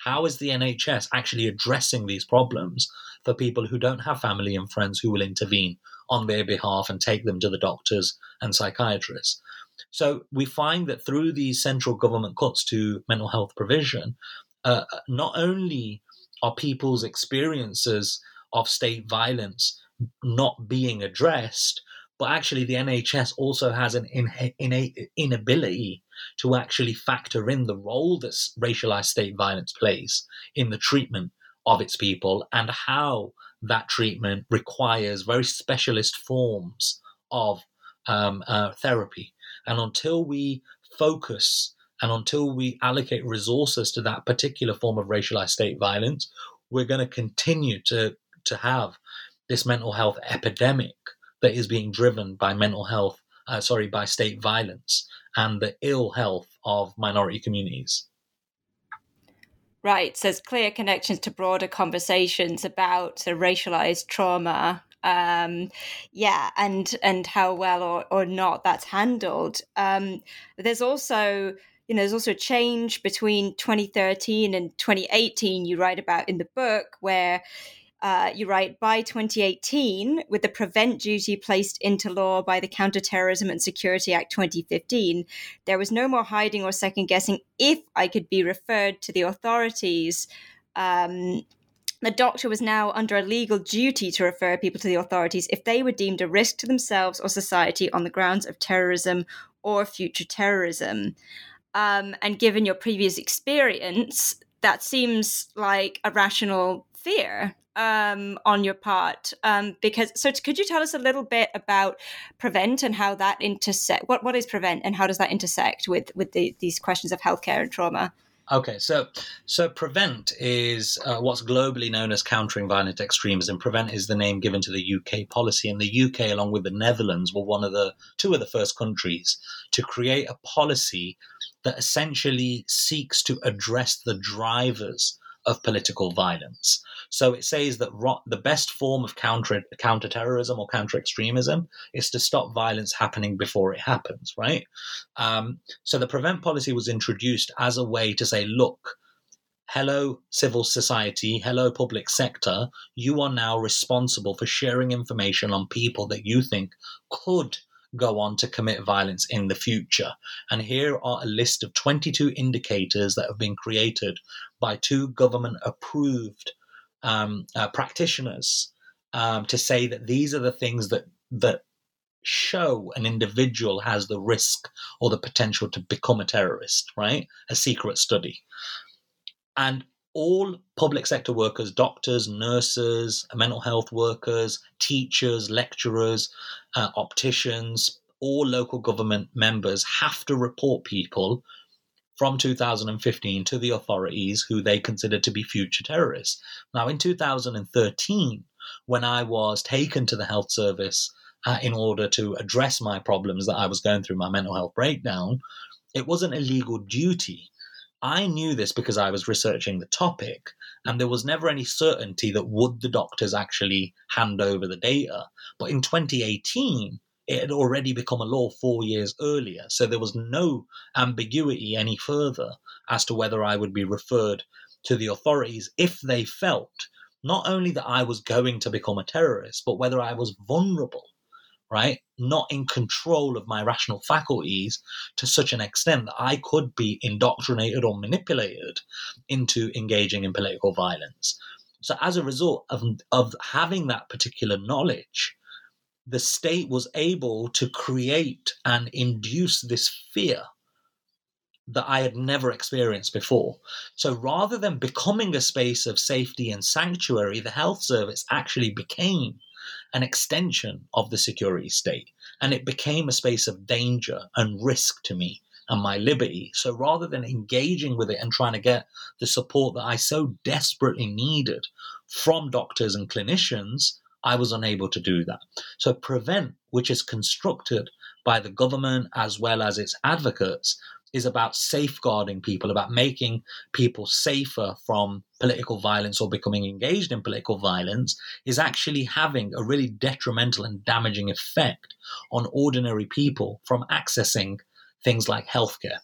How is the NHS actually addressing these problems for people who don't have family and friends who will intervene on their behalf and take them to the doctors and psychiatrists? So we find that through these central government cuts to mental health provision, uh, not only are people's experiences of state violence not being addressed, but actually the NHS also has an in, in, inability to actually factor in the role that racialized state violence plays in the treatment of its people and how that treatment requires very specialist forms of um, uh, therapy. And until we focus and until we allocate resources to that particular form of racialized state violence, we're going to continue to, to have this mental health epidemic that is being driven by mental health, uh, sorry, by state violence and the ill health of minority communities. Right. So there's clear connections to broader conversations about of racialized trauma. Um, yeah, and and how well or, or not that's handled. Um, there's also you know, there's also a change between 2013 and 2018 you write about in the book where uh, you write, by 2018, with the prevent duty placed into law by the Counterterrorism and Security Act 2015, there was no more hiding or second guessing if I could be referred to the authorities. Um, the doctor was now under a legal duty to refer people to the authorities if they were deemed a risk to themselves or society on the grounds of terrorism or future terrorism. Um, and given your previous experience, that seems like a rational fear um, on your part um, because so could you tell us a little bit about prevent and how that intersect what what is prevent and how does that intersect with with the, these questions of healthcare and trauma Okay, so so Prevent is uh, what's globally known as countering violent extremism. Prevent is the name given to the UK policy, and the UK, along with the Netherlands, were one of the two of the first countries to create a policy that essentially seeks to address the drivers of political violence. So it says that ro- the best form of counter counterterrorism or counter extremism is to stop violence happening before it happens, right? Um, so the prevent policy was introduced as a way to say, look, hello civil society, hello public sector, you are now responsible for sharing information on people that you think could go on to commit violence in the future. And here are a list of 22 indicators that have been created by two government approved um, uh, practitioners um, to say that these are the things that that show an individual has the risk or the potential to become a terrorist, right? A secret study. And all public sector workers, doctors, nurses, mental health workers, teachers, lecturers, uh, opticians, all local government members have to report people from 2015 to the authorities who they consider to be future terrorists. Now, in 2013, when I was taken to the health service uh, in order to address my problems that I was going through, my mental health breakdown, it wasn't a legal duty I knew this because I was researching the topic, and there was never any certainty that would the doctors actually hand over the data. But in 2018, it had already become a law four years earlier. So there was no ambiguity any further as to whether I would be referred to the authorities if they felt not only that I was going to become a terrorist, but whether I was vulnerable, right? Not in control of my rational faculties to such an extent that I could be indoctrinated or manipulated into engaging in political violence. So, as a result of, of having that particular knowledge, the state was able to create and induce this fear that I had never experienced before. So rather than becoming a space of safety and sanctuary, the health service actually became an extension of the security state. And it became a space of danger and risk to me and my liberty. So rather than engaging with it and trying to get the support that I so desperately needed from doctors and clinicians, I was unable to do that. So Prevent, which is constructed by the government as well as its advocates, is about safeguarding people, about making people safer from political violence or becoming engaged in political violence, is actually having a really detrimental and damaging effect on ordinary people from accessing things like healthcare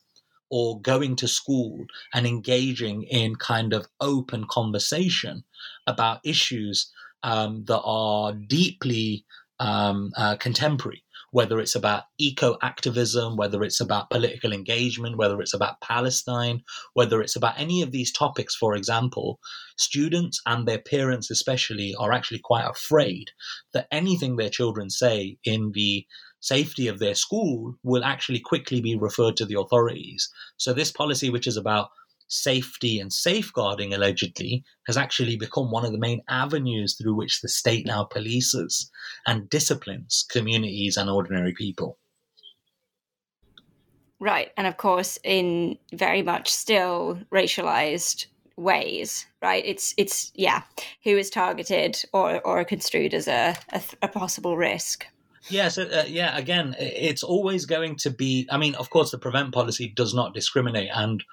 or going to school and engaging in kind of open conversation about issues um, that are deeply um, uh, contemporary whether it's about eco activism, whether it's about political engagement, whether it's about Palestine, whether it's about any of these topics, for example, students and their parents, especially, are actually quite afraid that anything their children say in the safety of their school will actually quickly be referred to the authorities. So, this policy, which is about safety and safeguarding allegedly has actually become one of the main avenues through which the state now polices and disciplines communities and ordinary people. Right. And of course, in very much still racialized ways, right? It's, it's, yeah, who is targeted or, or construed as a, a, a possible risk. Yeah, so uh, yeah, again, it's always going to be. I mean, of course, the prevent policy does not discriminate, and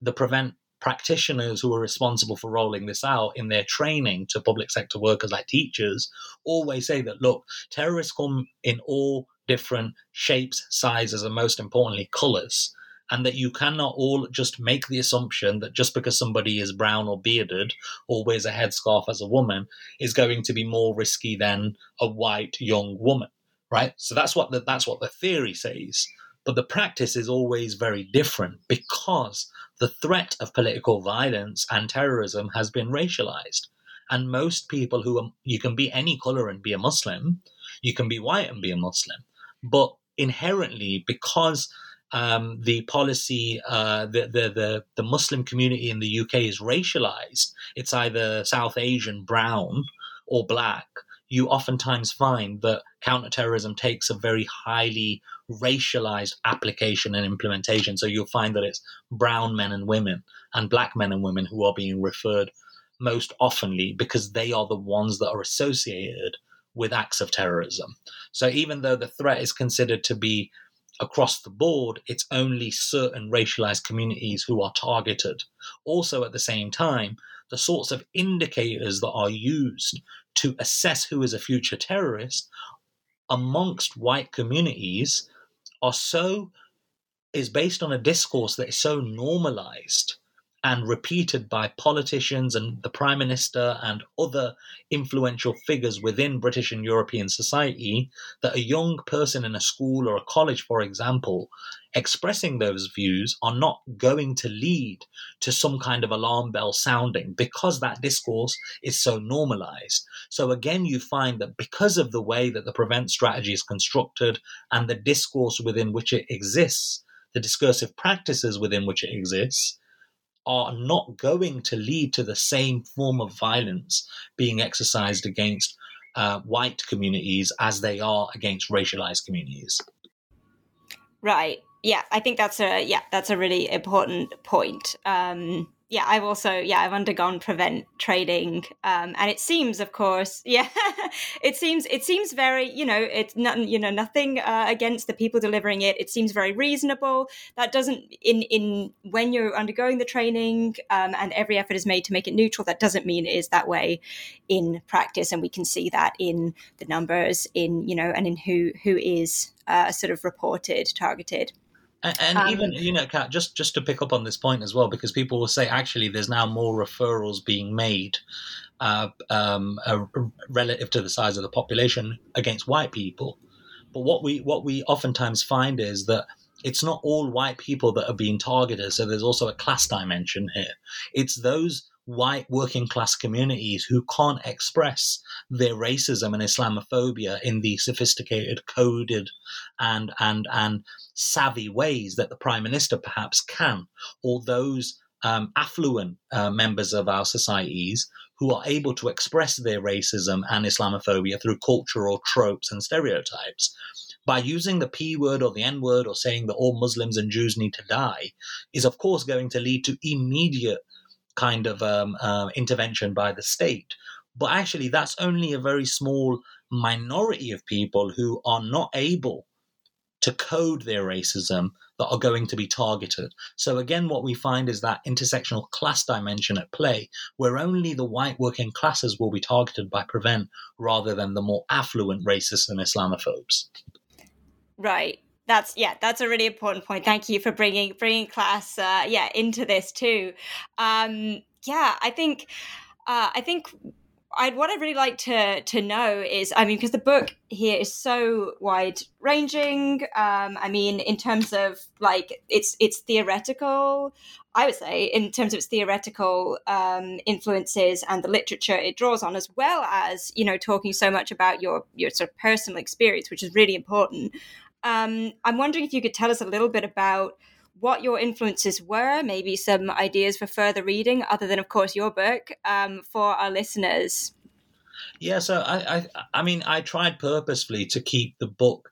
the prevent practitioners who are responsible for rolling this out in their training to public sector workers like teachers always say that look terrorists come in all different shapes sizes and most importantly colors and that you cannot all just make the assumption that just because somebody is brown or bearded or wears a headscarf as a woman is going to be more risky than a white young woman right? So that's what the, that's what the theory says. But the practice is always very different because the threat of political violence and terrorism has been racialized. And most people who are, you can be any color and be a Muslim, you can be white and be a Muslim. But inherently, because um, the policy, uh, the, the, the, the Muslim community in the UK is racialized, it's either South Asian, brown, or black, you oftentimes find that counterterrorism takes a very highly racialized application and implementation. So you'll find that it's brown men and women and black men and women who are being referred most oftenly because they are the ones that are associated with acts of terrorism. So even though the threat is considered to be across the board, it's only certain racialized communities who are targeted. Also, at the same time, the sorts of indicators that are used to assess who is a future terrorist amongst white communities are so is based on a discourse that is so normalized and repeated by politicians and the prime minister and other influential figures within British and European society that a young person in a school or a college, for example, expressing those views are not going to lead to some kind of alarm bell sounding because that discourse is so normalized. So again, you find that because of the way that the prevent strategy is constructed and the discourse within which it exists, the discursive practices within which it exists, are not going to lead to the same form of violence being exercised against uh, white communities as they are against racialized communities. Right. Yeah, I think that's a yeah that's a really important point. Um, yeah, I've also yeah I've undergone prevent training, um, and it seems, of course, yeah, it seems it seems very you know it's not you know nothing uh, against the people delivering it. It seems very reasonable. That doesn't in in when you're undergoing the training um, and every effort is made to make it neutral. That doesn't mean it is that way in practice, and we can see that in the numbers, in you know, and in who who is uh, sort of reported targeted. And, um, even you know, Kat, just just to pick up on this point as well, because people will say actually there's now more referrals being made uh, um, uh, relative to the size of the population against white people. But what we what we oftentimes find is that it's not all white people that are being targeted. So there's also a class dimension here. It's those white working class communities who can't express their racism and Islamophobia in the sophisticated, coded, and and and savvy ways that the prime minister perhaps can, or those um, affluent uh, members of our societies who are able to express their racism and Islamophobia through cultural tropes and stereotypes. By using the P word or the N word or saying that all Muslims and Jews need to die, is of course going to lead to immediate kind of um, uh, intervention by the state. But actually, that's only a very small minority of people who are not able to code their racism that are going to be targeted. So, again, what we find is that intersectional class dimension at play, where only the white working classes will be targeted by Prevent rather than the more affluent racists and Islamophobes. Right that's yeah that's a really important point thank you for bringing bringing class uh, yeah into this too um yeah i think uh, i think I'd, what I'd really like to to know is, I mean, because the book here is so wide ranging. Um, I mean, in terms of like it's it's theoretical. I would say, in terms of its theoretical um, influences and the literature it draws on, as well as you know talking so much about your your sort of personal experience, which is really important. Um, I'm wondering if you could tell us a little bit about what your influences were, maybe some ideas for further reading, other than, of course, your book, um, for our listeners. Yeah, so I, I, I mean, I tried purposefully to keep the book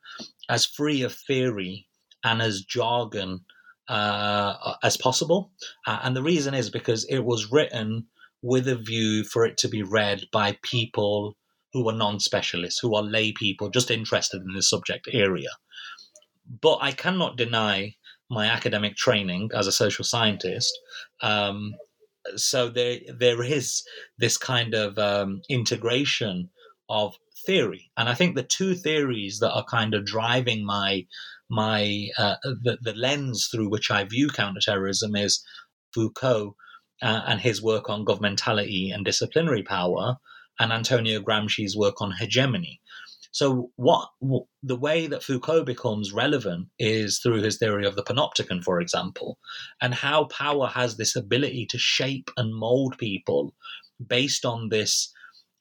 as free of theory and as jargon uh, as possible, uh, and the reason is because it was written with a view for it to be read by people who are non-specialists, who are lay people just interested in the subject area. But I cannot deny my academic training as a social scientist. Um, so there, there is this kind of um, integration of theory, and I think the two theories that are kind of driving my my uh, the, the lens through which I view counterterrorism is Foucault uh, and his work on governmentality and disciplinary power, and Antonio Gramsci's work on hegemony. So, what, what, the way that Foucault becomes relevant is through his theory of the panopticon, for example, and how power has this ability to shape and mold people based on this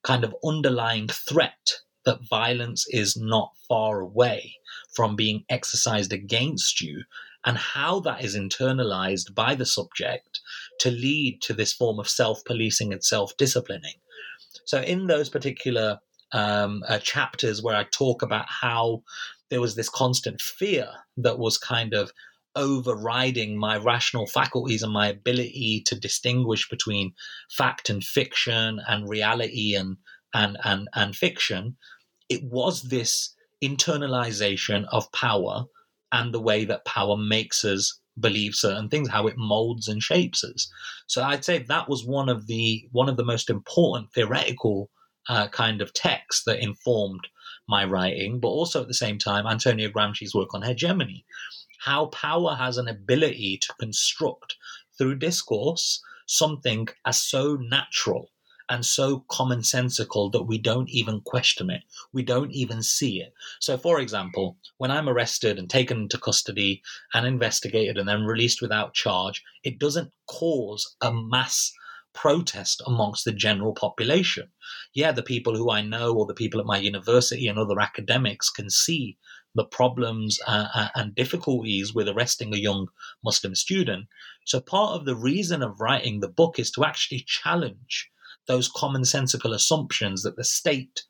kind of underlying threat that violence is not far away from being exercised against you, and how that is internalized by the subject to lead to this form of self policing and self disciplining. So, in those particular um, uh, chapters where I talk about how there was this constant fear that was kind of overriding my rational faculties and my ability to distinguish between fact and fiction and reality and and and, and fiction. It was this internalization of power and the way that power makes us believe certain things how it molds and shapes us. So i'd say that was one of the one of the most important theoretical uh, kind of text that informed my writing, but also at the same time, Antonio Gramsci's work on hegemony. How power has an ability to construct through discourse something as so natural and so commonsensical that we don't even question it. We don't even see it. So, for example, when I'm arrested and taken into custody and investigated and then released without charge, it doesn't cause a mass protest amongst the general population. Yeah, the people who I know or the people at my university and other academics can see the problems uh, uh, and difficulties with arresting a young Muslim student. So, part of the reason of writing the book is to actually challenge those commonsensical assumptions that the state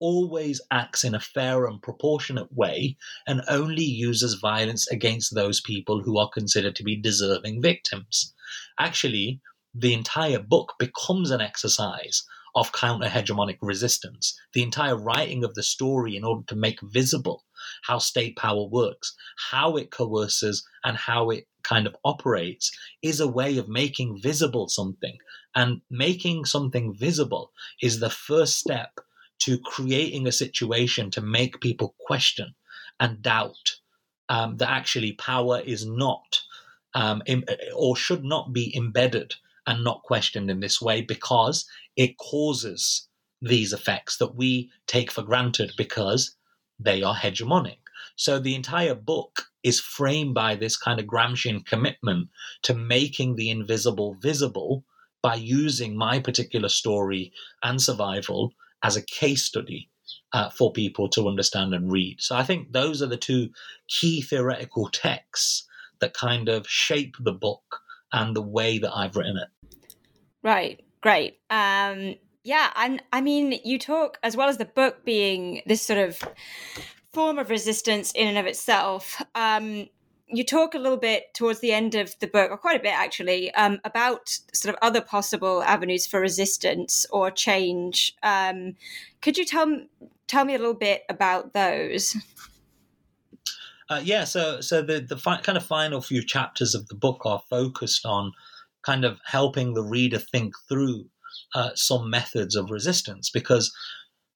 always acts in a fair and proportionate way and only uses violence against those people who are considered to be deserving victims. Actually, the entire book becomes an exercise of counter hegemonic resistance. The entire writing of the story, in order to make visible how state power works, how it coerces, and how it kind of operates, is a way of making visible something. And making something visible is the first step to creating a situation to make people question and doubt um, that actually power is not um, or should not be embedded and not questioned in this way because it causes these effects that we take for granted because they are hegemonic. So the entire book is framed by this kind of Gramscian commitment to making the invisible visible by using my particular story and survival as a case study uh, for people to understand and read. So I think those are the two key theoretical texts that kind of shape the book and the way that I've written it. Right, great. Um, yeah, and I mean, you talk as well as the book being this sort of form of resistance in and of itself. Um, you talk a little bit towards the end of the book, or quite a bit actually, um, about sort of other possible avenues for resistance or change. Um, could you tell tell me a little bit about those? Uh, yeah, so so the the fi- kind of final few chapters of the book are focused on kind of helping the reader think through uh, some methods of resistance because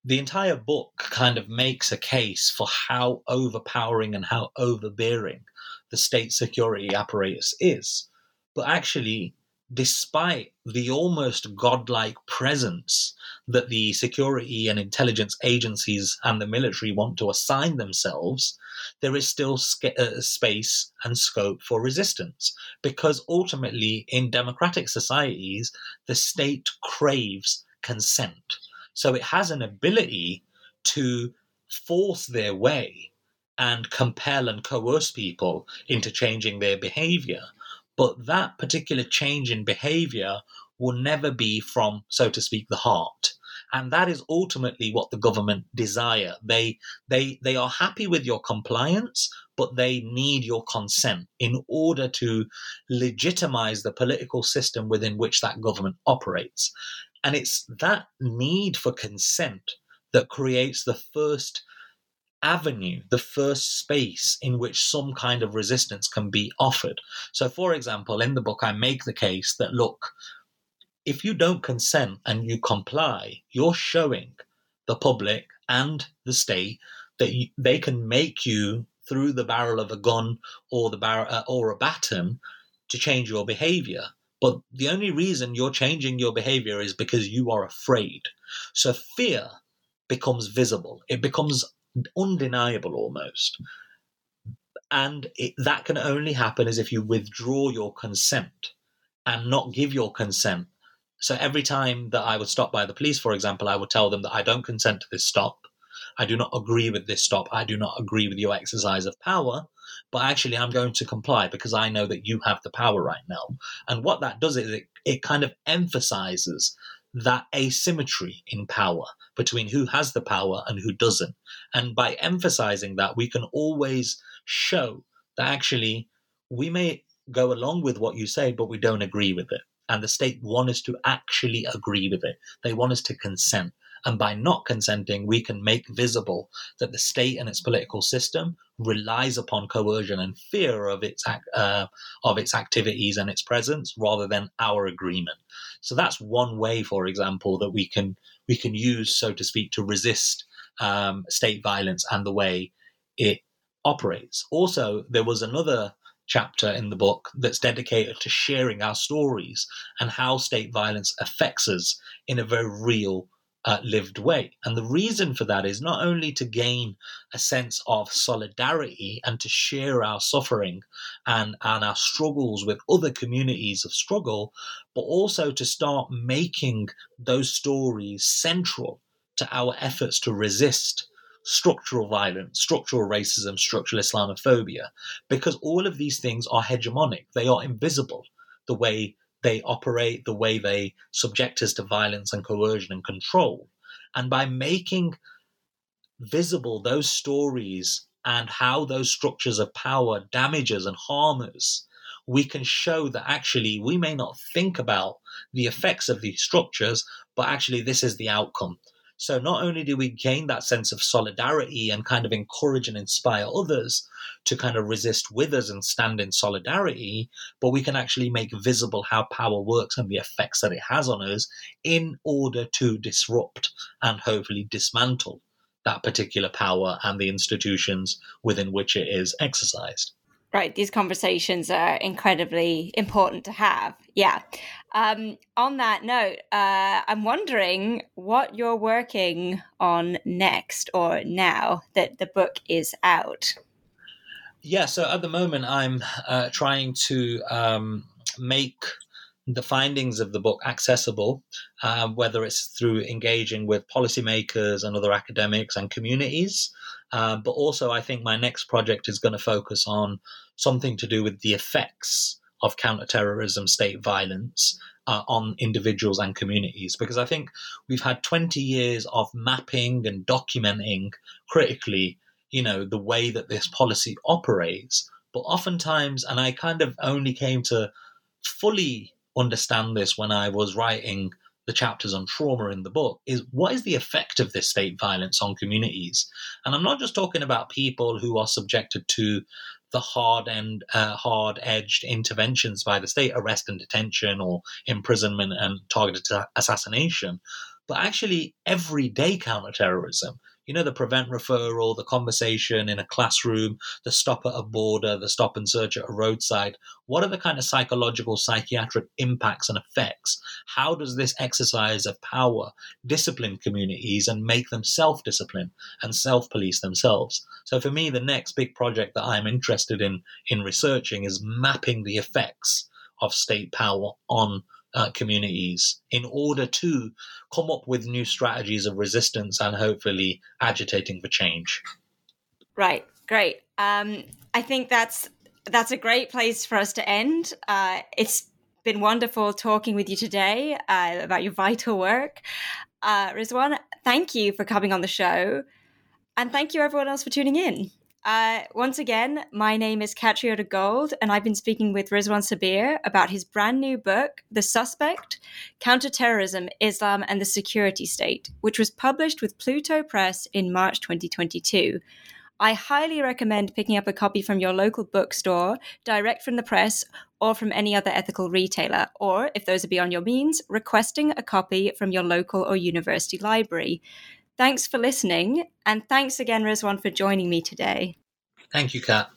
the entire book kind of makes a case for how overpowering and how overbearing the state security apparatus is. But actually, despite the almost godlike presence that the security and intelligence agencies and the military want to assign themselves, there is still uh, space and scope for resistance. Because ultimately, in democratic societies, the state craves consent. So it has an ability to force their way and compel and coerce people into changing their behavior. But that particular change in behavior will never be from, so to speak, the heart. And that is ultimately what the government desire. They they they are happy with your compliance, but they need your consent in order to legitimize the political system within which that government operates. And it's that need for consent that creates the first avenue, the first space in which some kind of resistance can be offered. So, for example, in the book, I make the case that look, if you don't consent and you comply, you're showing the public and the state that you, they can make you through the barrel of a gun or the barrel uh, or a baton to change your behavior. But the only reason you're changing your behavior is because you are afraid. So fear becomes visible. It becomes undeniable almost. And it, that can only happen as if you withdraw your consent and not give your consent. So every time that I would stop by the police, for example, I would tell them that I don't consent to this stop. I do not agree with this stop. I do not agree with your exercise of power. But actually, I'm going to comply because I know that you have the power right now. And what that does is it, it kind of emphasizes that asymmetry in power between who has the power and who doesn't. And by emphasizing that, we can always show that actually we may go along with what you say, but we don't agree with it. And the state want us to actually agree with it. They want us to consent. And by not consenting, we can make visible that the state and its political system relies upon coercion and fear of its uh, of its activities and its presence rather than our agreement. So that's one way, for example, that we can we can use, so to speak, to resist um, state violence and the way it operates. Also, there was another chapter in the book that's dedicated to sharing our stories and how state violence affects us in a very real uh, lived way. And the reason for that is not only to gain a sense of solidarity and to share our suffering and, and our struggles with other communities of struggle, but also to start making those stories central to our efforts to resist structural violence, structural racism, structural Islamophobia, because all of these things are hegemonic. They are invisible the way they operate, the way they subject us to violence and coercion and control. And by making visible those stories and how those structures of power damage us and harm us, we can show that actually we may not think about the effects of these structures, but actually this is the outcome. So not only do we gain that sense of solidarity and kind of encourage and inspire others to kind of resist with us and stand in solidarity, but we can actually make visible how power works and the effects that it has on us in order to disrupt and hopefully dismantle that particular power and the institutions within which it is exercised. Right, these conversations are incredibly important to have. Yeah. Um, on that note, uh, I'm wondering what you're working on next or now that the book is out. Yeah, so at the moment, I'm uh, trying to um, make the findings of the book accessible, uh, whether it's through engaging with policymakers and other academics and communities. Uh, but also, I think my next project is going to focus on something to do with the effects of counterterrorism state violence uh, on individuals and communities. Because I think we've had 20 years of mapping and documenting critically, you know, the way that this policy operates. But oftentimes, and I kind of only came to fully understand this when I was writing the chapters on trauma in the book is what is the effect of this state violence on communities? And I'm not just talking about people who are subjected to the hard and uh, hard edged interventions by the state, arrest and detention or imprisonment and targeted assassination, but actually everyday counterterrorism you know, the prevent referral, the conversation in a classroom, the stop at a border, the stop and search at a roadside. What are the kind of psychological, psychiatric impacts and effects? How does this exercise of power discipline communities and make them self discipline and self police themselves? So for me, the next big project that I'm interested in in researching is mapping the effects of state power on uh, communities in order to come up with new strategies of resistance and hopefully agitating for change. Right, great. Um, I think that's that's a great place for us to end. Uh, it's been wonderful talking with you today uh, about your vital work. Uh, Rizwaan, thank you for coming on the show. And thank you, everyone else, for tuning in. Uh, once again, my name is Catriona Gold, and I've been speaking with Rizwaan Sabir about his brand new book, The Suspect Counterterrorism, Islam, and the Security State, which was published with Pluto Press in March 2022. I highly recommend picking up a copy from your local bookstore, direct from the press, or from any other ethical retailer, or, if those are beyond your means, requesting a copy from your local or university library. Thanks for listening, and thanks again, Rizwaan, for joining me today. Thank you, Kat.